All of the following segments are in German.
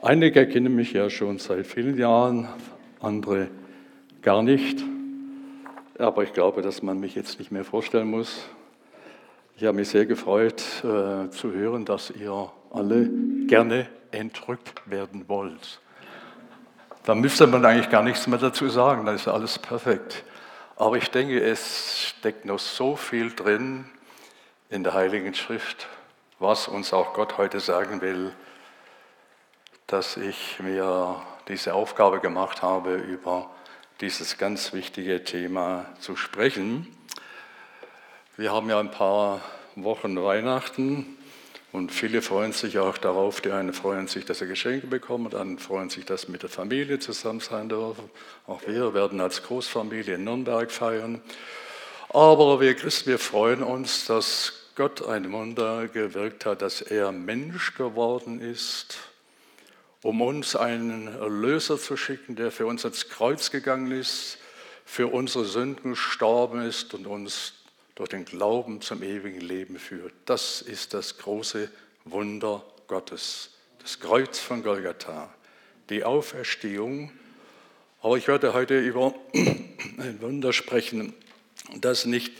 Einige kennen mich ja schon seit vielen Jahren, andere gar nicht. Aber ich glaube, dass man mich jetzt nicht mehr vorstellen muss. Ich habe mich sehr gefreut äh, zu hören, dass ihr alle gerne entrückt werden wollt. Da müsste man eigentlich gar nichts mehr dazu sagen, da ist alles perfekt. Aber ich denke, es steckt noch so viel drin in der Heiligen Schrift, was uns auch Gott heute sagen will, dass ich mir diese Aufgabe gemacht habe, über dieses ganz wichtige Thema zu sprechen. Wir haben ja ein paar Wochen Weihnachten und viele freuen sich auch darauf. Die einen freuen sich, dass sie Geschenke bekommen, und andere freuen sich, dass sie mit der Familie zusammen sein dürfen. Auch wir werden als Großfamilie in Nürnberg feiern. Aber wir Christen, wir freuen uns, dass Gott ein Wunder gewirkt hat, dass er Mensch geworden ist, um uns einen Erlöser zu schicken, der für uns ans Kreuz gegangen ist, für unsere Sünden gestorben ist und uns durch den Glauben zum ewigen Leben führt. Das ist das große Wunder Gottes, das Kreuz von Golgatha, die Auferstehung. Aber ich werde heute über ein Wunder sprechen, das nicht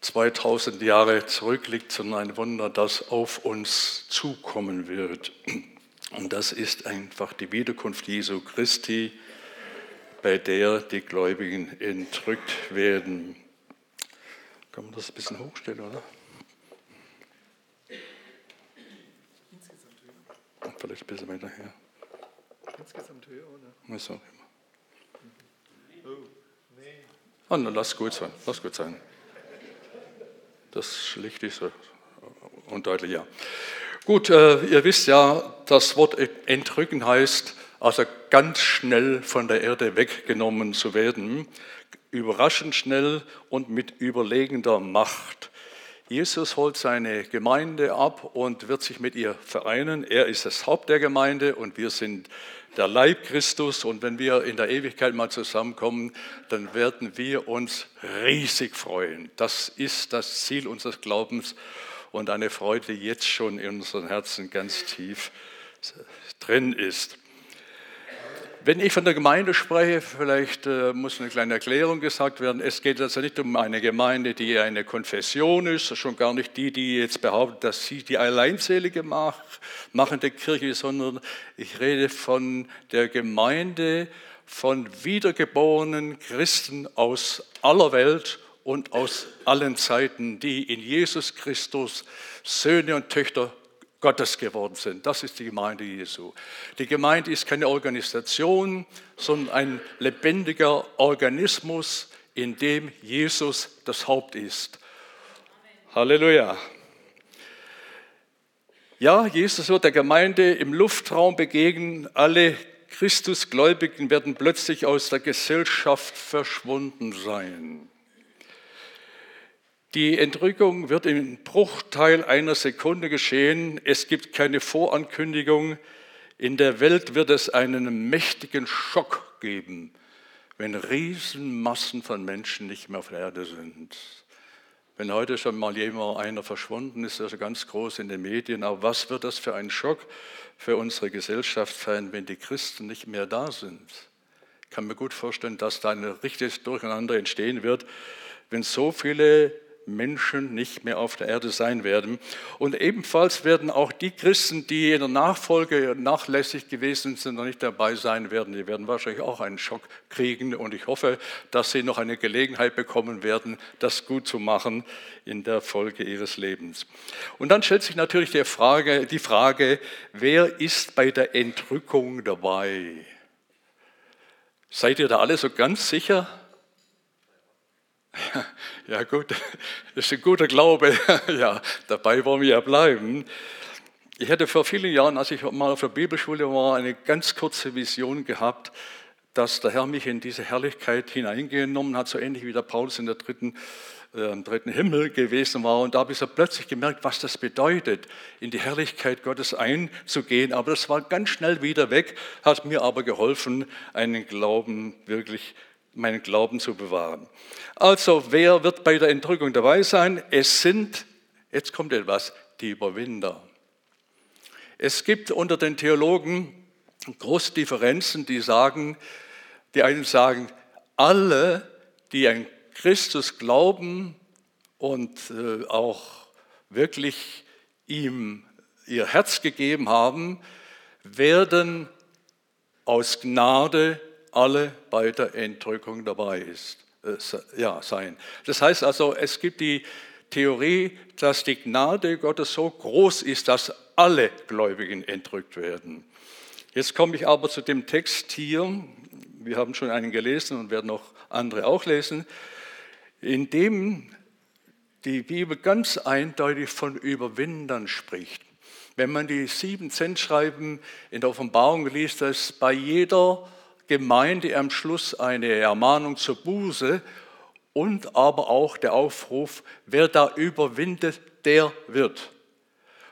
2000 Jahre zurückliegt, sondern ein Wunder, das auf uns zukommen wird. Und das ist einfach die Wiederkunft Jesu Christi, bei der die Gläubigen entrückt werden. Kann man das ein bisschen hochstellen, oder? Insgesamt höher. Vielleicht ein bisschen weiter her. Insgesamt höher, oder? Ist auch immer. Oh, nee. Oh, na, lass gut sein, lass gut sein. Das schlicht ist so undeutlich, ja. Gut, äh, ihr wisst ja, das Wort entrücken heißt, also ganz schnell von der Erde weggenommen zu werden, überraschend schnell und mit überlegender Macht. Jesus holt seine Gemeinde ab und wird sich mit ihr vereinen. Er ist das Haupt der Gemeinde und wir sind der Leib Christus. Und wenn wir in der Ewigkeit mal zusammenkommen, dann werden wir uns riesig freuen. Das ist das Ziel unseres Glaubens und eine Freude, jetzt schon in unseren Herzen ganz tief drin ist. Wenn ich von der Gemeinde spreche, vielleicht äh, muss eine kleine Erklärung gesagt werden. Es geht also nicht um eine Gemeinde, die eine Konfession ist, schon gar nicht die, die jetzt behauptet, dass sie die alleinselige mach, machende Kirche ist, sondern ich rede von der Gemeinde von wiedergeborenen Christen aus aller Welt und aus allen Zeiten, die in Jesus Christus Söhne und Töchter Gottes geworden sind. Das ist die Gemeinde Jesu. Die Gemeinde ist keine Organisation, sondern ein lebendiger Organismus, in dem Jesus das Haupt ist. Halleluja. Ja, Jesus wird der Gemeinde im Luftraum begegnen. Alle Christusgläubigen werden plötzlich aus der Gesellschaft verschwunden sein. Die Entrückung wird im Bruchteil einer Sekunde geschehen. Es gibt keine Vorankündigung. In der Welt wird es einen mächtigen Schock geben, wenn Riesenmassen von Menschen nicht mehr auf der Erde sind. Wenn heute schon mal jemand einer verschwunden ist, er ganz groß in den Medien. Aber was wird das für ein Schock für unsere Gesellschaft sein, wenn die Christen nicht mehr da sind? Ich kann mir gut vorstellen, dass da ein richtiges Durcheinander entstehen wird, wenn so viele Menschen nicht mehr auf der Erde sein werden. Und ebenfalls werden auch die Christen, die in der Nachfolge nachlässig gewesen sind und nicht dabei sein werden, die werden wahrscheinlich auch einen Schock kriegen. Und ich hoffe, dass sie noch eine Gelegenheit bekommen werden, das gut zu machen in der Folge ihres Lebens. Und dann stellt sich natürlich die Frage, die Frage wer ist bei der Entrückung dabei? Seid ihr da alle so ganz sicher? Ja gut, das ist ein guter Glaube. Ja, dabei wollen wir ja bleiben. Ich hatte vor vielen Jahren, als ich mal auf der Bibelschule war, eine ganz kurze Vision gehabt, dass der Herr mich in diese Herrlichkeit hineingenommen hat, so ähnlich wie der Paulus in der dritten, äh, im dritten Himmel gewesen war. Und da habe ich so plötzlich gemerkt, was das bedeutet, in die Herrlichkeit Gottes einzugehen. Aber das war ganz schnell wieder weg, hat mir aber geholfen, einen Glauben wirklich meinen Glauben zu bewahren. Also, wer wird bei der Entrückung dabei sein? Es sind, jetzt kommt etwas, die Überwinder. Es gibt unter den Theologen große Differenzen, die sagen, die einen sagen, alle, die an Christus glauben und äh, auch wirklich ihm ihr Herz gegeben haben, werden aus Gnade alle bei der Entrückung dabei ist, äh, ja, sein. Das heißt also, es gibt die Theorie, dass die Gnade Gottes so groß ist, dass alle Gläubigen entrückt werden. Jetzt komme ich aber zu dem Text hier, wir haben schon einen gelesen und werden noch andere auch lesen, in dem die Bibel ganz eindeutig von Überwindern spricht. Wenn man die sieben Zentschreiben in der Offenbarung liest, dass bei jeder Gemeinde am Schluss eine Ermahnung zur Buße und aber auch der Aufruf, wer da überwindet, der wird.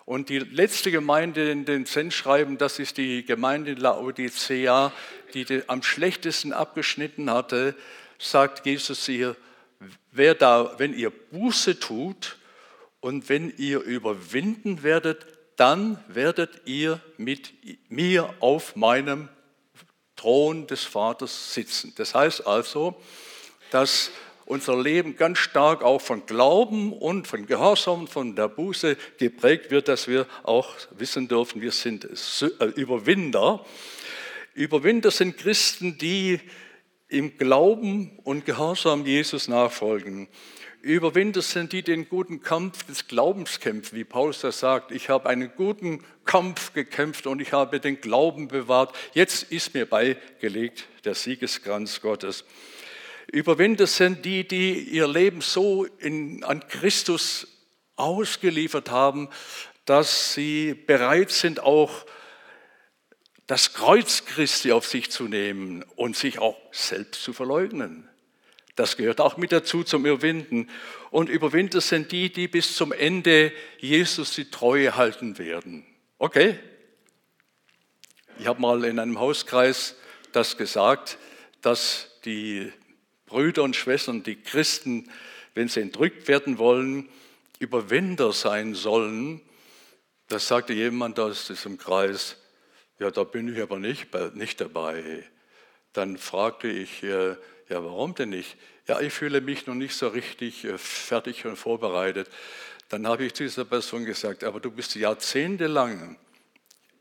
Und die letzte Gemeinde in den Zentschreiben, das ist die Gemeinde Laodicea, die am schlechtesten abgeschnitten hatte, sagt Jesus ihr, wer da, wenn ihr Buße tut und wenn ihr überwinden werdet, dann werdet ihr mit mir auf meinem Thron des Vaters sitzen. Das heißt also, dass unser Leben ganz stark auch von Glauben und von Gehorsam, von der Buße geprägt wird, dass wir auch wissen dürfen, wir sind äh, Überwinder. Überwinder sind Christen, die im Glauben und Gehorsam Jesus nachfolgen. Überwinder sind die, die den guten Kampf des Glaubens kämpfen, wie Paulus das sagt. Ich habe einen guten Kampf gekämpft und ich habe den Glauben bewahrt. Jetzt ist mir beigelegt der Siegeskranz Gottes. Überwinder sind die, die ihr Leben so in, an Christus ausgeliefert haben, dass sie bereit sind, auch das Kreuz Christi auf sich zu nehmen und sich auch selbst zu verleugnen. Das gehört auch mit dazu zum Überwinden. Und Überwinder sind die, die bis zum Ende Jesus die Treue halten werden. Okay? Ich habe mal in einem Hauskreis das gesagt, dass die Brüder und Schwestern, die Christen, wenn sie entrückt werden wollen, Überwinder sein sollen. Das sagte jemand aus diesem Kreis, ja, da bin ich aber nicht, nicht dabei. Dann fragte ich, äh, ja, warum denn nicht? Ja, ich fühle mich noch nicht so richtig äh, fertig und vorbereitet. Dann habe ich zu dieser Person gesagt, aber du bist jahrzehntelang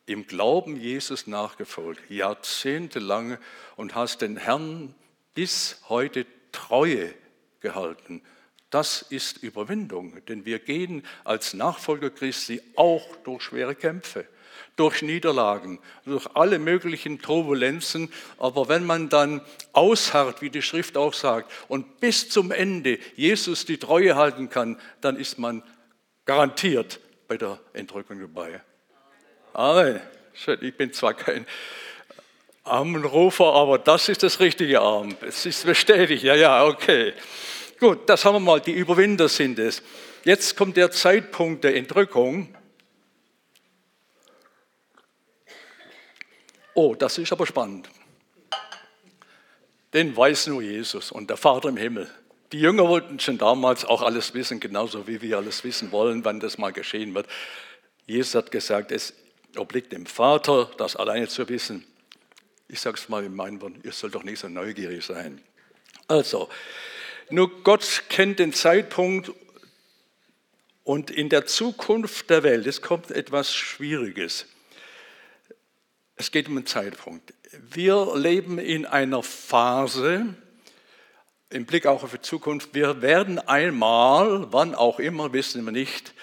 im Glauben Jesus nachgefolgt, jahrzehntelang und hast den Herrn bis heute Treue gehalten. Das ist Überwindung, denn wir gehen als Nachfolger Christi auch durch schwere Kämpfe, durch Niederlagen, durch alle möglichen Turbulenzen. Aber wenn man dann ausharrt, wie die Schrift auch sagt, und bis zum Ende Jesus die Treue halten kann, dann ist man garantiert bei der Entrückung dabei. Amen. Ich bin zwar kein Armenrufer, aber das ist das richtige Arm. Es ist bestätigt, ja, ja, okay. Gut, das haben wir mal, die Überwinder sind es. Jetzt kommt der Zeitpunkt der Entrückung. Oh, das ist aber spannend. Den weiß nur Jesus und der Vater im Himmel. Die Jünger wollten schon damals auch alles wissen, genauso wie wir alles wissen wollen, wann das mal geschehen wird. Jesus hat gesagt, es obliegt dem Vater, das alleine zu wissen. Ich sage es mal in meinen Worten, ihr sollt doch nicht so neugierig sein. Also, nur Gott kennt den Zeitpunkt und in der Zukunft der Welt, es kommt etwas Schwieriges. Es geht um einen Zeitpunkt. Wir leben in einer Phase, im Blick auch auf die Zukunft, wir werden einmal, wann auch immer, wissen wir nicht,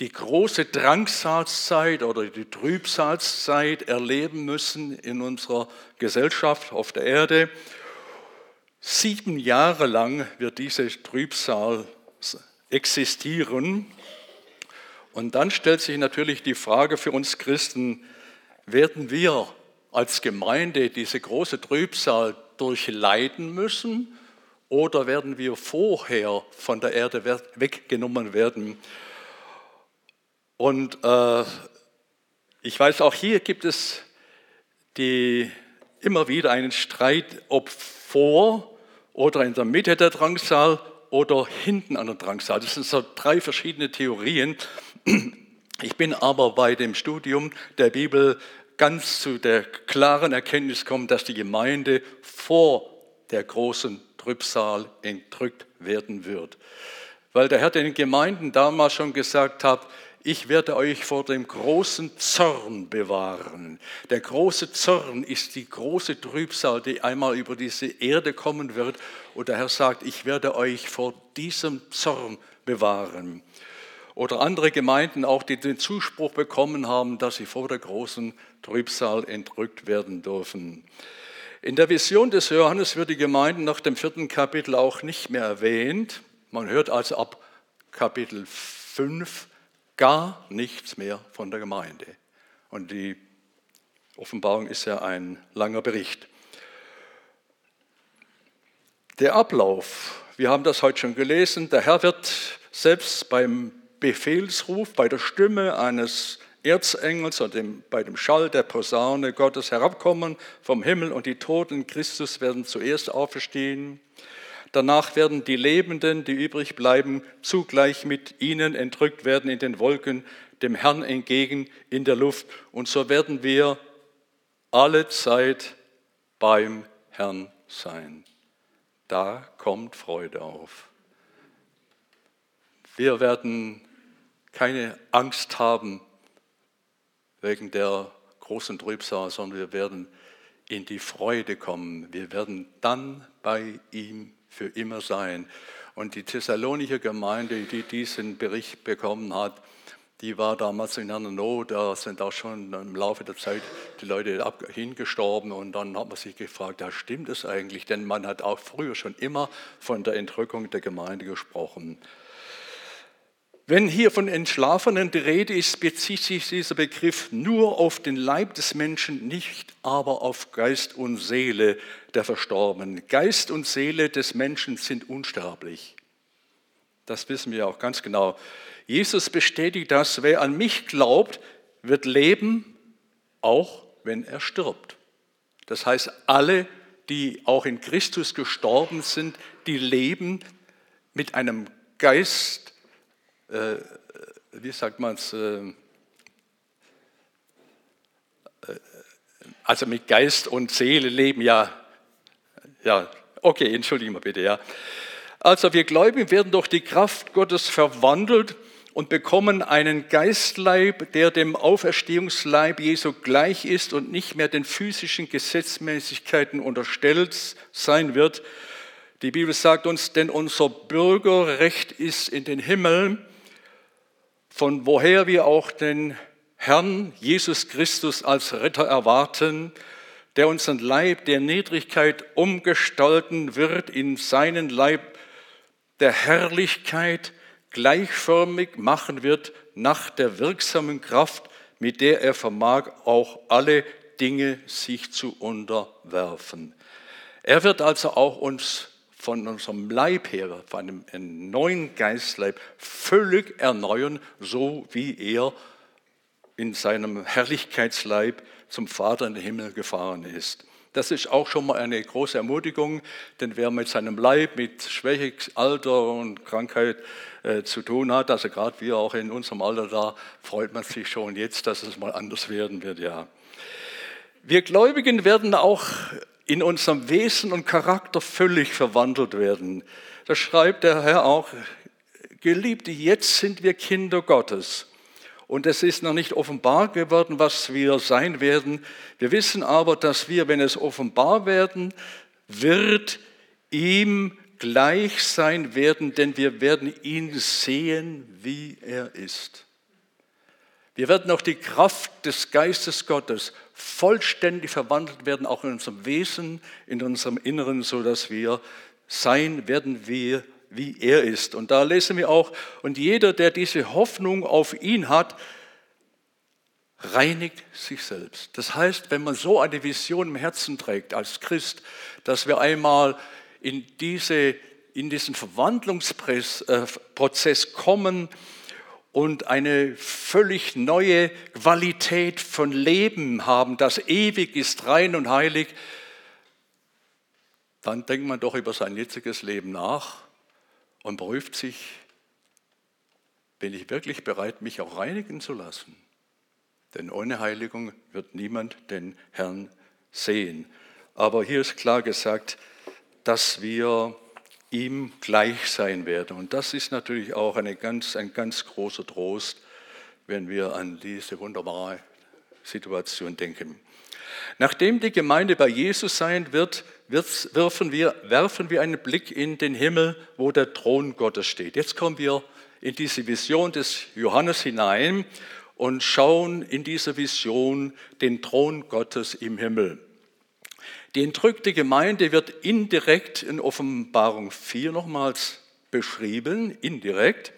die große Drangsalzzeit oder die Trübsalzeit erleben müssen in unserer Gesellschaft auf der Erde. Sieben Jahre lang wird diese Trübsal existieren. Und dann stellt sich natürlich die Frage für uns Christen, werden wir als Gemeinde diese große Trübsal durchleiden müssen oder werden wir vorher von der Erde weggenommen werden? Und äh, ich weiß, auch hier gibt es die, immer wieder einen Streit, ob vor oder in der Mitte der Drangsal oder hinten an der Drangsal. Das sind so drei verschiedene Theorien. Ich bin aber bei dem Studium der Bibel ganz zu der klaren Erkenntnis kommen, dass die Gemeinde vor der großen Trübsal entrückt werden wird. Weil der Herr den Gemeinden damals schon gesagt hat, ich werde euch vor dem großen Zorn bewahren. Der große Zorn ist die große Trübsal, die einmal über diese Erde kommen wird. Und der Herr sagt, ich werde euch vor diesem Zorn bewahren. Oder andere Gemeinden auch, die den Zuspruch bekommen haben, dass sie vor der großen Trübsal entrückt werden dürfen. In der Vision des Johannes wird die Gemeinde nach dem vierten Kapitel auch nicht mehr erwähnt. Man hört also ab Kapitel 5 gar nichts mehr von der Gemeinde. Und die Offenbarung ist ja ein langer Bericht. Der Ablauf, wir haben das heute schon gelesen, der Herr wird selbst beim Befehlsruf, bei der Stimme eines Erzengels und dem, bei dem Schall der Posaune Gottes herabkommen vom Himmel und die Toten Christus werden zuerst auferstehen. Danach werden die Lebenden, die übrig bleiben, zugleich mit ihnen entrückt werden in den Wolken, dem Herrn entgegen in der Luft. Und so werden wir alle Zeit beim Herrn sein. Da kommt Freude auf. Wir werden keine Angst haben wegen der großen Trübsal, sondern wir werden in die Freude kommen. Wir werden dann bei ihm für immer sein. Und die Thessalonicher Gemeinde, die diesen Bericht bekommen hat, die war damals in einer Not, da sind auch schon im Laufe der Zeit die Leute hingestorben und dann hat man sich gefragt, ja stimmt es eigentlich? Denn man hat auch früher schon immer von der Entrückung der Gemeinde gesprochen. Wenn hier von Entschlafenen die Rede ist, bezieht sich dieser Begriff nur auf den Leib des Menschen, nicht aber auf Geist und Seele der Verstorbenen. Geist und Seele des Menschen sind unsterblich. Das wissen wir auch ganz genau. Jesus bestätigt das, wer an mich glaubt, wird leben, auch wenn er stirbt. Das heißt, alle, die auch in Christus gestorben sind, die leben mit einem Geist äh, wie sagt man es, äh, äh, also mit Geist und Seele leben, ja, ja, okay, entschuldigen wir bitte, ja. Also wir Gläubigen werden durch die Kraft Gottes verwandelt und bekommen einen Geistleib, der dem Auferstehungsleib Jesu gleich ist und nicht mehr den physischen Gesetzmäßigkeiten unterstellt sein wird. Die Bibel sagt uns, denn unser Bürgerrecht ist in den Himmeln von woher wir auch den Herrn Jesus Christus als Retter erwarten, der unseren Leib der Niedrigkeit umgestalten wird in seinen Leib der Herrlichkeit gleichförmig machen wird nach der wirksamen Kraft, mit der er vermag, auch alle Dinge sich zu unterwerfen. Er wird also auch uns von unserem Leib her, von einem, neuen Geistleib, völlig erneuern, so wie er in seinem Herrlichkeitsleib zum Vater in den Himmel gefahren ist. Das ist auch schon mal eine große Ermutigung, denn wer mit seinem Leib, mit Schwäche, Alter und Krankheit äh, zu tun hat, also gerade wir auch in unserem Alter da, freut man sich schon jetzt, dass es mal anders werden wird, ja. Wir Gläubigen werden auch in unserem Wesen und Charakter völlig verwandelt werden. Da schreibt der Herr auch, Geliebte, jetzt sind wir Kinder Gottes. Und es ist noch nicht offenbar geworden, was wir sein werden. Wir wissen aber, dass wir, wenn es offenbar werden wird, ihm gleich sein werden, denn wir werden ihn sehen, wie er ist. Wir werden auch die Kraft des Geistes Gottes vollständig verwandelt werden, auch in unserem Wesen, in unserem Inneren, so dass wir sein werden wir, wie er ist. Und da lesen wir auch, und jeder, der diese Hoffnung auf ihn hat, reinigt sich selbst. Das heißt, wenn man so eine Vision im Herzen trägt als Christ, dass wir einmal in, diese, in diesen Verwandlungsprozess äh, kommen, und eine völlig neue Qualität von Leben haben, das ewig ist, rein und heilig, dann denkt man doch über sein jetziges Leben nach und prüft sich, bin ich wirklich bereit, mich auch reinigen zu lassen? Denn ohne Heiligung wird niemand den Herrn sehen. Aber hier ist klar gesagt, dass wir ihm gleich sein werden. Und das ist natürlich auch eine ganz, ein ganz großer Trost, wenn wir an diese wunderbare Situation denken. Nachdem die Gemeinde bei Jesus sein wird, werfen wir, werfen wir einen Blick in den Himmel, wo der Thron Gottes steht. Jetzt kommen wir in diese Vision des Johannes hinein und schauen in dieser Vision den Thron Gottes im Himmel. Die entrückte Gemeinde wird indirekt in Offenbarung 4 nochmals beschrieben, indirekt.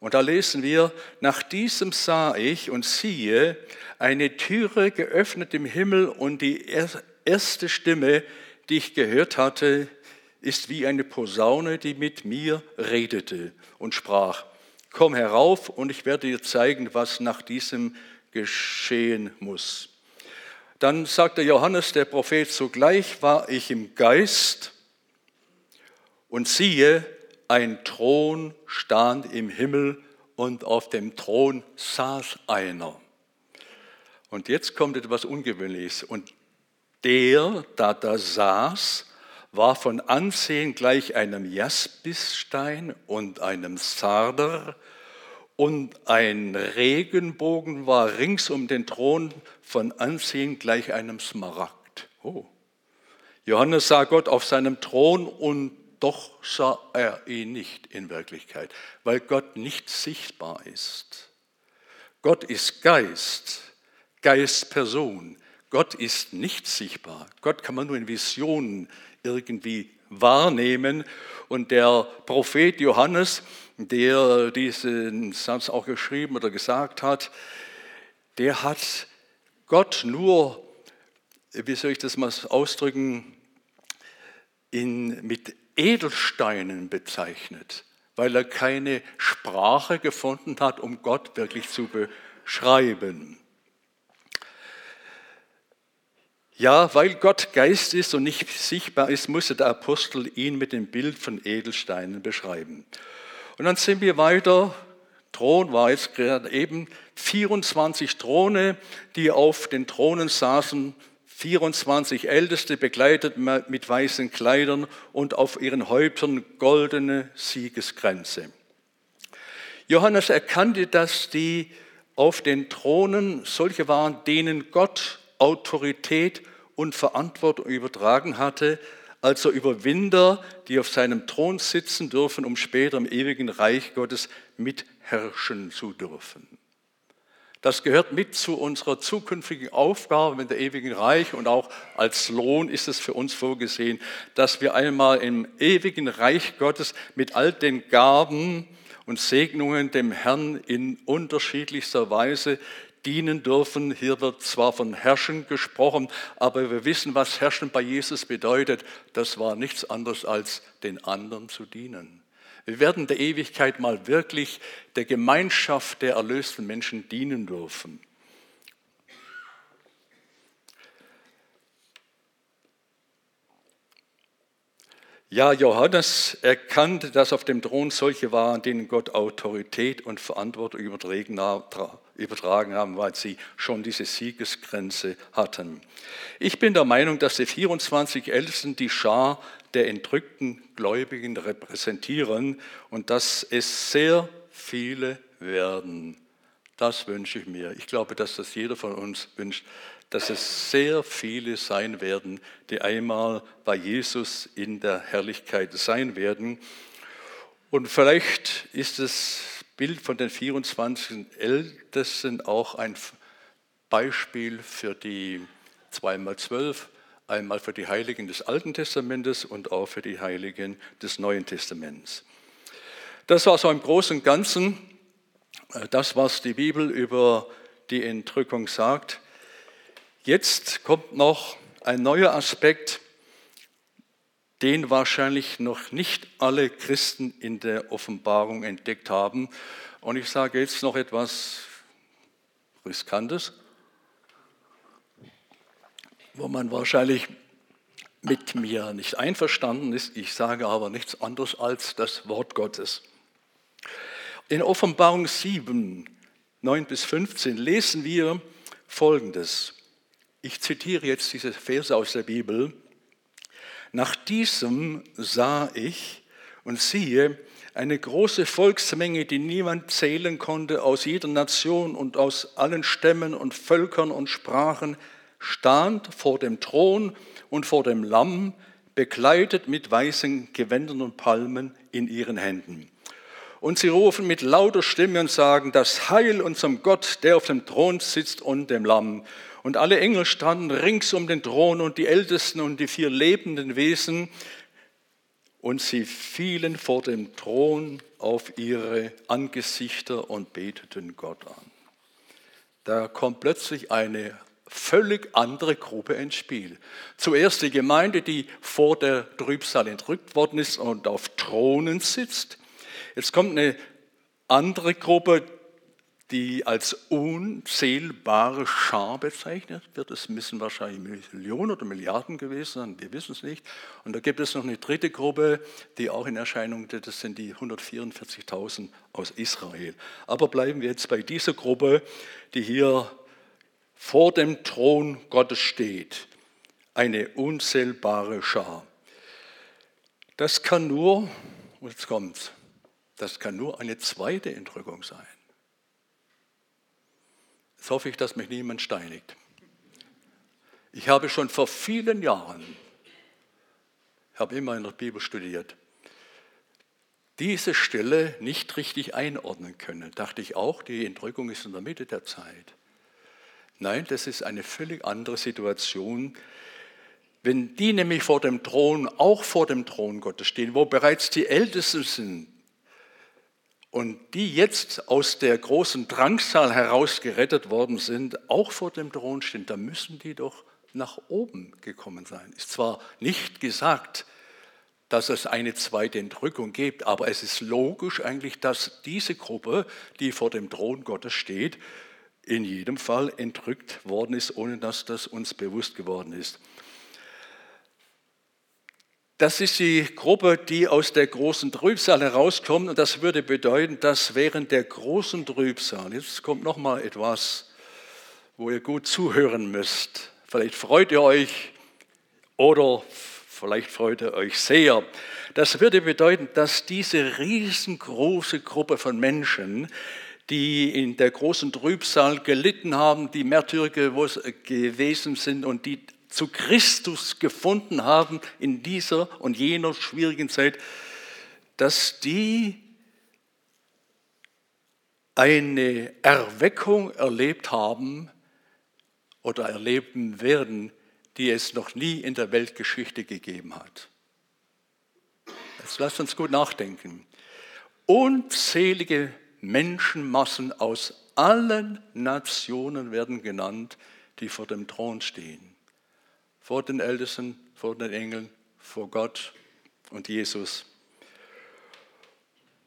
Und da lesen wir, nach diesem sah ich und siehe eine Türe geöffnet im Himmel und die erste Stimme, die ich gehört hatte, ist wie eine Posaune, die mit mir redete und sprach, komm herauf und ich werde dir zeigen, was nach diesem geschehen muss. Dann sagte Johannes der Prophet, sogleich war ich im Geist und siehe, ein Thron stand im Himmel und auf dem Thron saß einer. Und jetzt kommt etwas Ungewöhnliches. Und der, da da saß, war von Ansehen gleich einem Jaspisstein und einem Sarder und ein Regenbogen war rings um den Thron von Ansehen gleich einem Smaragd. Oh. Johannes sah Gott auf seinem Thron und doch sah er ihn nicht in Wirklichkeit, weil Gott nicht sichtbar ist. Gott ist Geist, Geist Person. Gott ist nicht sichtbar. Gott kann man nur in Visionen irgendwie wahrnehmen. Und der Prophet Johannes, der diesen Satz auch geschrieben oder gesagt hat, der hat Gott nur, wie soll ich das mal ausdrücken, in, mit Edelsteinen bezeichnet, weil er keine Sprache gefunden hat, um Gott wirklich zu beschreiben. Ja, weil Gott Geist ist und nicht sichtbar ist, musste der Apostel ihn mit dem Bild von Edelsteinen beschreiben. Und dann sind wir weiter. Thron war jetzt gerade eben 24 Throne, die auf den Thronen saßen, 24 Älteste begleitet mit weißen Kleidern und auf ihren Häuptern goldene Siegeskränze. Johannes erkannte, dass die auf den Thronen solche waren, denen Gott Autorität und Verantwortung übertragen hatte, also Überwinder, die auf seinem Thron sitzen dürfen, um später im ewigen Reich Gottes mitherrschen zu dürfen. Das gehört mit zu unserer zukünftigen Aufgabe in der ewigen Reich und auch als Lohn ist es für uns vorgesehen, dass wir einmal im ewigen Reich Gottes mit all den Gaben und Segnungen dem Herrn in unterschiedlichster Weise dienen dürfen. Hier wird zwar von Herrschen gesprochen, aber wir wissen, was Herrschen bei Jesus bedeutet. Das war nichts anderes als den anderen zu dienen. Wir werden der Ewigkeit mal wirklich der Gemeinschaft der erlösten Menschen dienen dürfen. Ja, Johannes erkannte, dass auf dem Thron solche waren, denen Gott Autorität und Verantwortung übertragen haben, weil sie schon diese Siegesgrenze hatten. Ich bin der Meinung, dass die 24 Ältesten die Schar der entrückten Gläubigen repräsentieren und dass es sehr viele werden. Das wünsche ich mir. Ich glaube, dass das jeder von uns wünscht, dass es sehr viele sein werden, die einmal bei Jesus in der Herrlichkeit sein werden. Und vielleicht ist das Bild von den 24 Ältesten auch ein Beispiel für die 2x12, einmal für die Heiligen des Alten Testamentes und auch für die Heiligen des Neuen Testaments. Das war so im Großen und Ganzen äh, das, was die Bibel über die Entrückung sagt. Jetzt kommt noch ein neuer Aspekt, den wahrscheinlich noch nicht alle Christen in der Offenbarung entdeckt haben. Und ich sage jetzt noch etwas Riskantes, wo man wahrscheinlich mit mir nicht einverstanden ist. Ich sage aber nichts anderes als das Wort Gottes. In Offenbarung 7, 9 bis 15 lesen wir, Folgendes. Ich zitiere jetzt diese Verse aus der Bibel. Nach diesem sah ich und siehe, eine große Volksmenge, die niemand zählen konnte, aus jeder Nation und aus allen Stämmen und Völkern und Sprachen, stand vor dem Thron und vor dem Lamm, bekleidet mit weißen Gewändern und Palmen in ihren Händen. Und sie rufen mit lauter Stimme und sagen, das Heil unserem Gott, der auf dem Thron sitzt und dem Lamm. Und alle Engel standen rings um den Thron und die Ältesten und die vier lebenden Wesen und sie fielen vor dem Thron auf ihre Angesichter und beteten Gott an. Da kommt plötzlich eine völlig andere Gruppe ins Spiel. Zuerst die Gemeinde, die vor der Trübsal entrückt worden ist und auf Thronen sitzt. Jetzt kommt eine andere Gruppe, die als unzählbare Schar bezeichnet wird. Es müssen wahrscheinlich Millionen oder Milliarden gewesen sein, wir wissen es nicht. Und da gibt es noch eine dritte Gruppe, die auch in Erscheinung tritt, das sind die 144.000 aus Israel. Aber bleiben wir jetzt bei dieser Gruppe, die hier vor dem Thron Gottes steht. Eine unzählbare Schar. Das kann nur, jetzt kommt's, das kann nur eine zweite Entrückung sein. Jetzt hoffe ich, dass mich niemand steinigt. Ich habe schon vor vielen Jahren, habe immer in der Bibel studiert, diese Stelle nicht richtig einordnen können. Dachte ich auch, die Entrückung ist in der Mitte der Zeit. Nein, das ist eine völlig andere Situation. Wenn die nämlich vor dem Thron, auch vor dem Thron Gottes stehen, wo bereits die Ältesten sind, und die jetzt aus der großen Drangsal heraus gerettet worden sind, auch vor dem Thron stehen, da müssen die doch nach oben gekommen sein. Ist zwar nicht gesagt, dass es eine zweite Entrückung gibt, aber es ist logisch eigentlich, dass diese Gruppe, die vor dem Thron Gottes steht, in jedem Fall entrückt worden ist, ohne dass das uns bewusst geworden ist. Das ist die Gruppe, die aus der großen Trübsal herauskommt. Und das würde bedeuten, dass während der großen Trübsal, jetzt kommt noch mal etwas, wo ihr gut zuhören müsst. Vielleicht freut ihr euch oder vielleicht freut ihr euch sehr. Das würde bedeuten, dass diese riesengroße Gruppe von Menschen, die in der großen Trübsal gelitten haben, die Märtyrer gewesen sind und die zu Christus gefunden haben in dieser und jener schwierigen Zeit, dass die eine Erweckung erlebt haben oder erleben werden, die es noch nie in der Weltgeschichte gegeben hat. Jetzt lasst uns gut nachdenken. Unzählige Menschenmassen aus allen Nationen werden genannt, die vor dem Thron stehen vor den Ältesten, vor den Engeln, vor Gott und Jesus.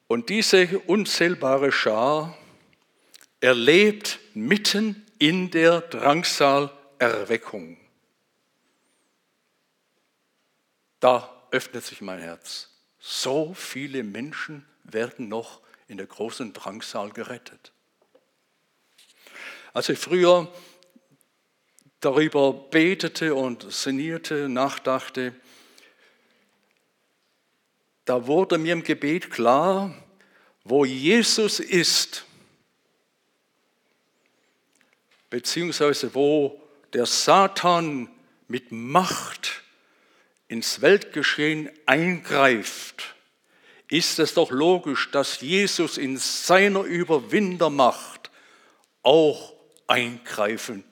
Und diese unzählbare Schar erlebt mitten in der Drangsal Erweckung. Da öffnet sich mein Herz. So viele Menschen werden noch in der großen Drangsal gerettet. Als ich früher darüber betete und sinnierte, nachdachte, da wurde mir im Gebet klar, wo Jesus ist, beziehungsweise wo der Satan mit Macht ins Weltgeschehen eingreift, ist es doch logisch, dass Jesus in seiner Überwindermacht auch eingreifen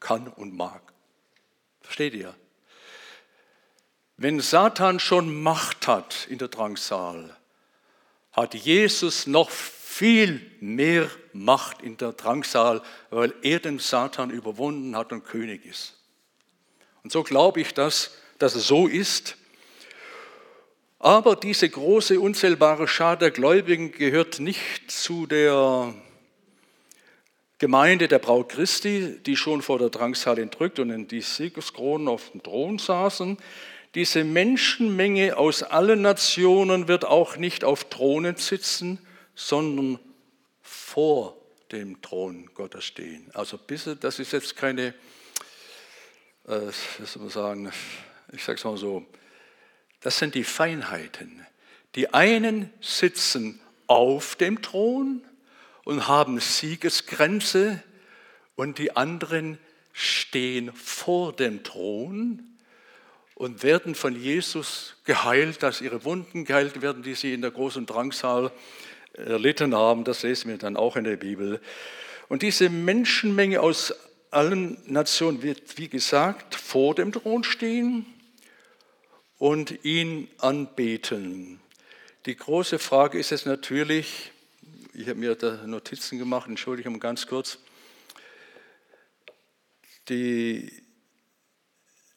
kann und mag. Versteht ihr? Wenn Satan schon Macht hat in der Drangsal, hat Jesus noch viel mehr Macht in der Drangsal, weil er den Satan überwunden hat und König ist. Und so glaube ich, dass, dass es so ist. Aber diese große, unzählbare Schar der Gläubigen gehört nicht zu der Gemeinde der Braut Christi, die schon vor der Drangsal entrückt und in die Siegeskronen auf dem Thron saßen. Diese Menschenmenge aus allen Nationen wird auch nicht auf Thronen sitzen, sondern vor dem Thron Gottes stehen. Also bis, das ist jetzt keine, äh, wie soll man sagen, ich sage es mal so, das sind die Feinheiten. Die einen sitzen auf dem Thron und haben Siegesgrenze und die anderen stehen vor dem Thron und werden von Jesus geheilt, dass ihre Wunden geheilt werden, die sie in der großen Drangsal erlitten haben. Das lesen wir dann auch in der Bibel. Und diese Menschenmenge aus allen Nationen wird, wie gesagt, vor dem Thron stehen und ihn anbeten. Die große Frage ist jetzt natürlich, ich habe mir da Notizen gemacht, entschuldige mal ganz kurz, die,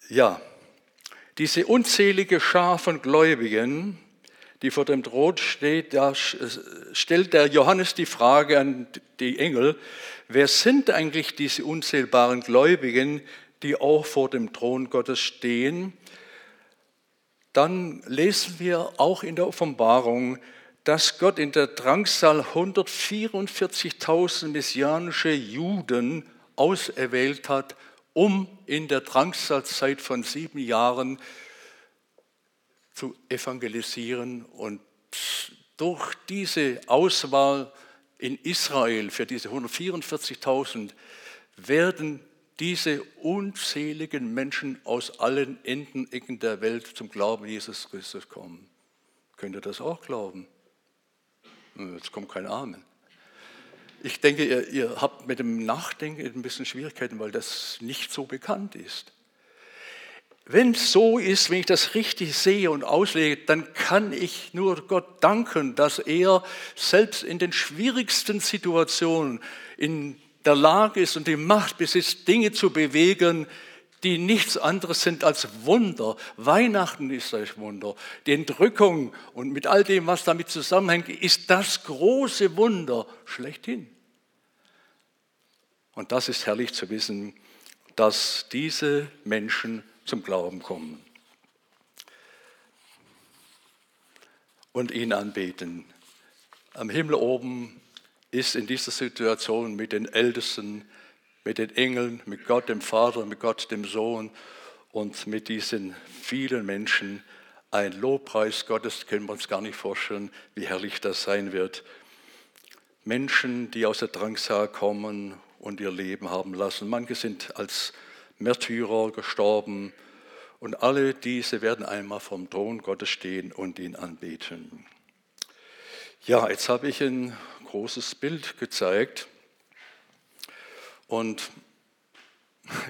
ja, diese unzählige Schar von Gläubigen, die vor dem Thron steht, da stellt der Johannes die Frage an die Engel, wer sind eigentlich diese unzählbaren Gläubigen, die auch vor dem Thron Gottes stehen? Dann lesen wir auch in der Offenbarung, dass Gott in der Drangsal 144.000 messianische Juden auserwählt hat, um in der Drangsalzeit von sieben Jahren zu evangelisieren und durch diese Auswahl in Israel für diese 144.000 werden diese unzähligen Menschen aus allen Enden, der Welt zum Glauben Jesus Christus kommen. Könnt ihr das auch glauben? Jetzt kommt kein Amen. Ich denke, ihr, ihr habt mit dem Nachdenken ein bisschen Schwierigkeiten, weil das nicht so bekannt ist. Wenn es so ist, wenn ich das richtig sehe und auslege, dann kann ich nur Gott danken, dass er selbst in den schwierigsten Situationen in der Lage ist und die Macht besitzt, Dinge zu bewegen, die nichts anderes sind als Wunder. Weihnachten ist das Wunder. Die Entrückung und mit all dem, was damit zusammenhängt, ist das große Wunder schlechthin. Und das ist herrlich zu wissen, dass diese Menschen zum Glauben kommen und ihn anbeten. Am Himmel oben ist in dieser Situation mit den Ältesten, mit den Engeln, mit Gott dem Vater, mit Gott dem Sohn und mit diesen vielen Menschen ein Lobpreis Gottes, können wir uns gar nicht vorstellen, wie herrlich das sein wird. Menschen, die aus der Drangsal kommen und ihr Leben haben lassen. Manche sind als Märtyrer gestorben. Und alle diese werden einmal vom Thron Gottes stehen und ihn anbeten. Ja, jetzt habe ich ein großes Bild gezeigt. Und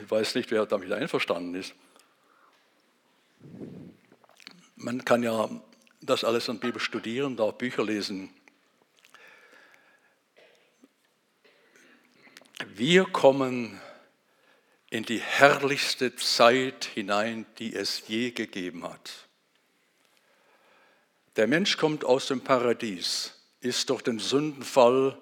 ich weiß nicht, wer damit einverstanden ist. Man kann ja das alles an Bibel studieren, da Bücher lesen. Wir kommen in die herrlichste Zeit hinein, die es je gegeben hat. Der Mensch kommt aus dem Paradies, ist durch den Sündenfall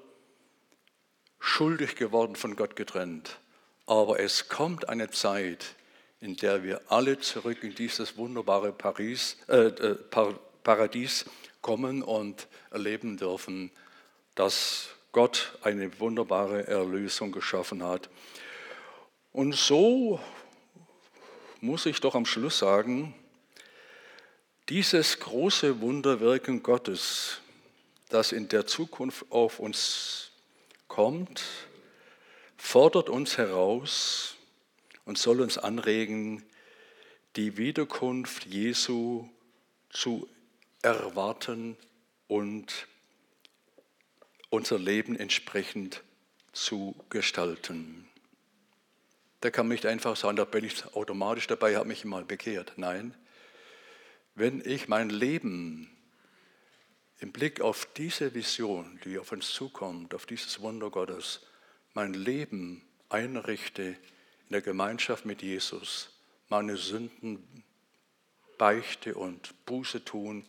schuldig geworden, von Gott getrennt. Aber es kommt eine Zeit, in der wir alle zurück in dieses wunderbare Paris, äh, äh Paradies kommen und erleben dürfen, dass Gott eine wunderbare Erlösung geschaffen hat. Und so muss ich doch am Schluss sagen, dieses große Wunderwirken Gottes, das in der Zukunft auf uns kommt, fordert uns heraus und soll uns anregen, die Wiederkunft Jesu zu erwarten und unser Leben entsprechend zu gestalten. Da kann man nicht einfach sagen, da bin ich automatisch dabei, habe mich mal bekehrt. Nein, wenn ich mein Leben im Blick auf diese Vision, die auf uns zukommt, auf dieses Wunder Gottes, mein Leben einrichte in der Gemeinschaft mit Jesus, meine Sünden beichte und Buße tun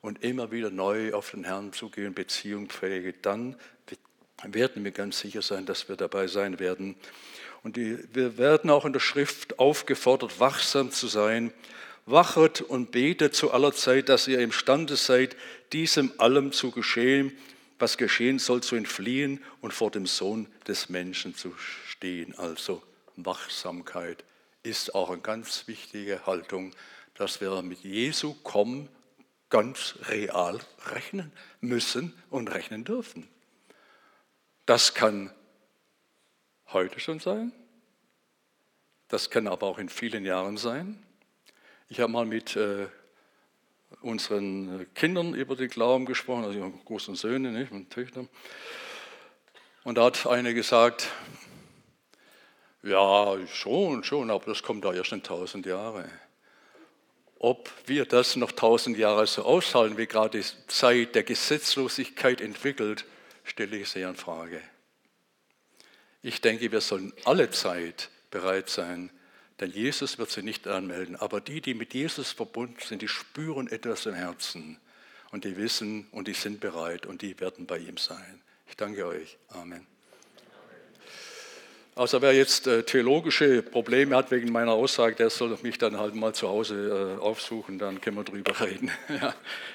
und immer wieder neu auf den Herrn zugehen, Beziehung pflege, dann werden wir ganz sicher sein, dass wir dabei sein werden. Und wir werden auch in der Schrift aufgefordert, wachsam zu sein. Wachet und betet zu aller Zeit, dass ihr imstande seid, diesem allem zu geschehen, was geschehen soll, zu entfliehen und vor dem Sohn des Menschen zu stehen. Also Wachsamkeit ist auch eine ganz wichtige Haltung, dass wir mit Jesu kommen ganz real rechnen müssen und rechnen dürfen. Das kann heute schon sein, das kann aber auch in vielen Jahren sein. Ich habe mal mit äh, unseren Kindern über den Glauben gesprochen, also ihre großen Söhne nicht, und Töchter. Und da hat eine gesagt, ja, schon, schon, aber das kommt da erst in tausend Jahre. Ob wir das noch tausend Jahre so aushalten, wie gerade die Zeit der Gesetzlosigkeit entwickelt, stelle ich sehr in Frage. Ich denke, wir sollen alle Zeit bereit sein, denn Jesus wird sie nicht anmelden. Aber die, die mit Jesus verbunden sind, die spüren etwas im Herzen und die wissen und die sind bereit und die werden bei ihm sein. Ich danke euch. Amen. Also wer jetzt äh, theologische Probleme hat wegen meiner Aussage, der soll mich dann halt mal zu Hause äh, aufsuchen, dann können wir drüber reden.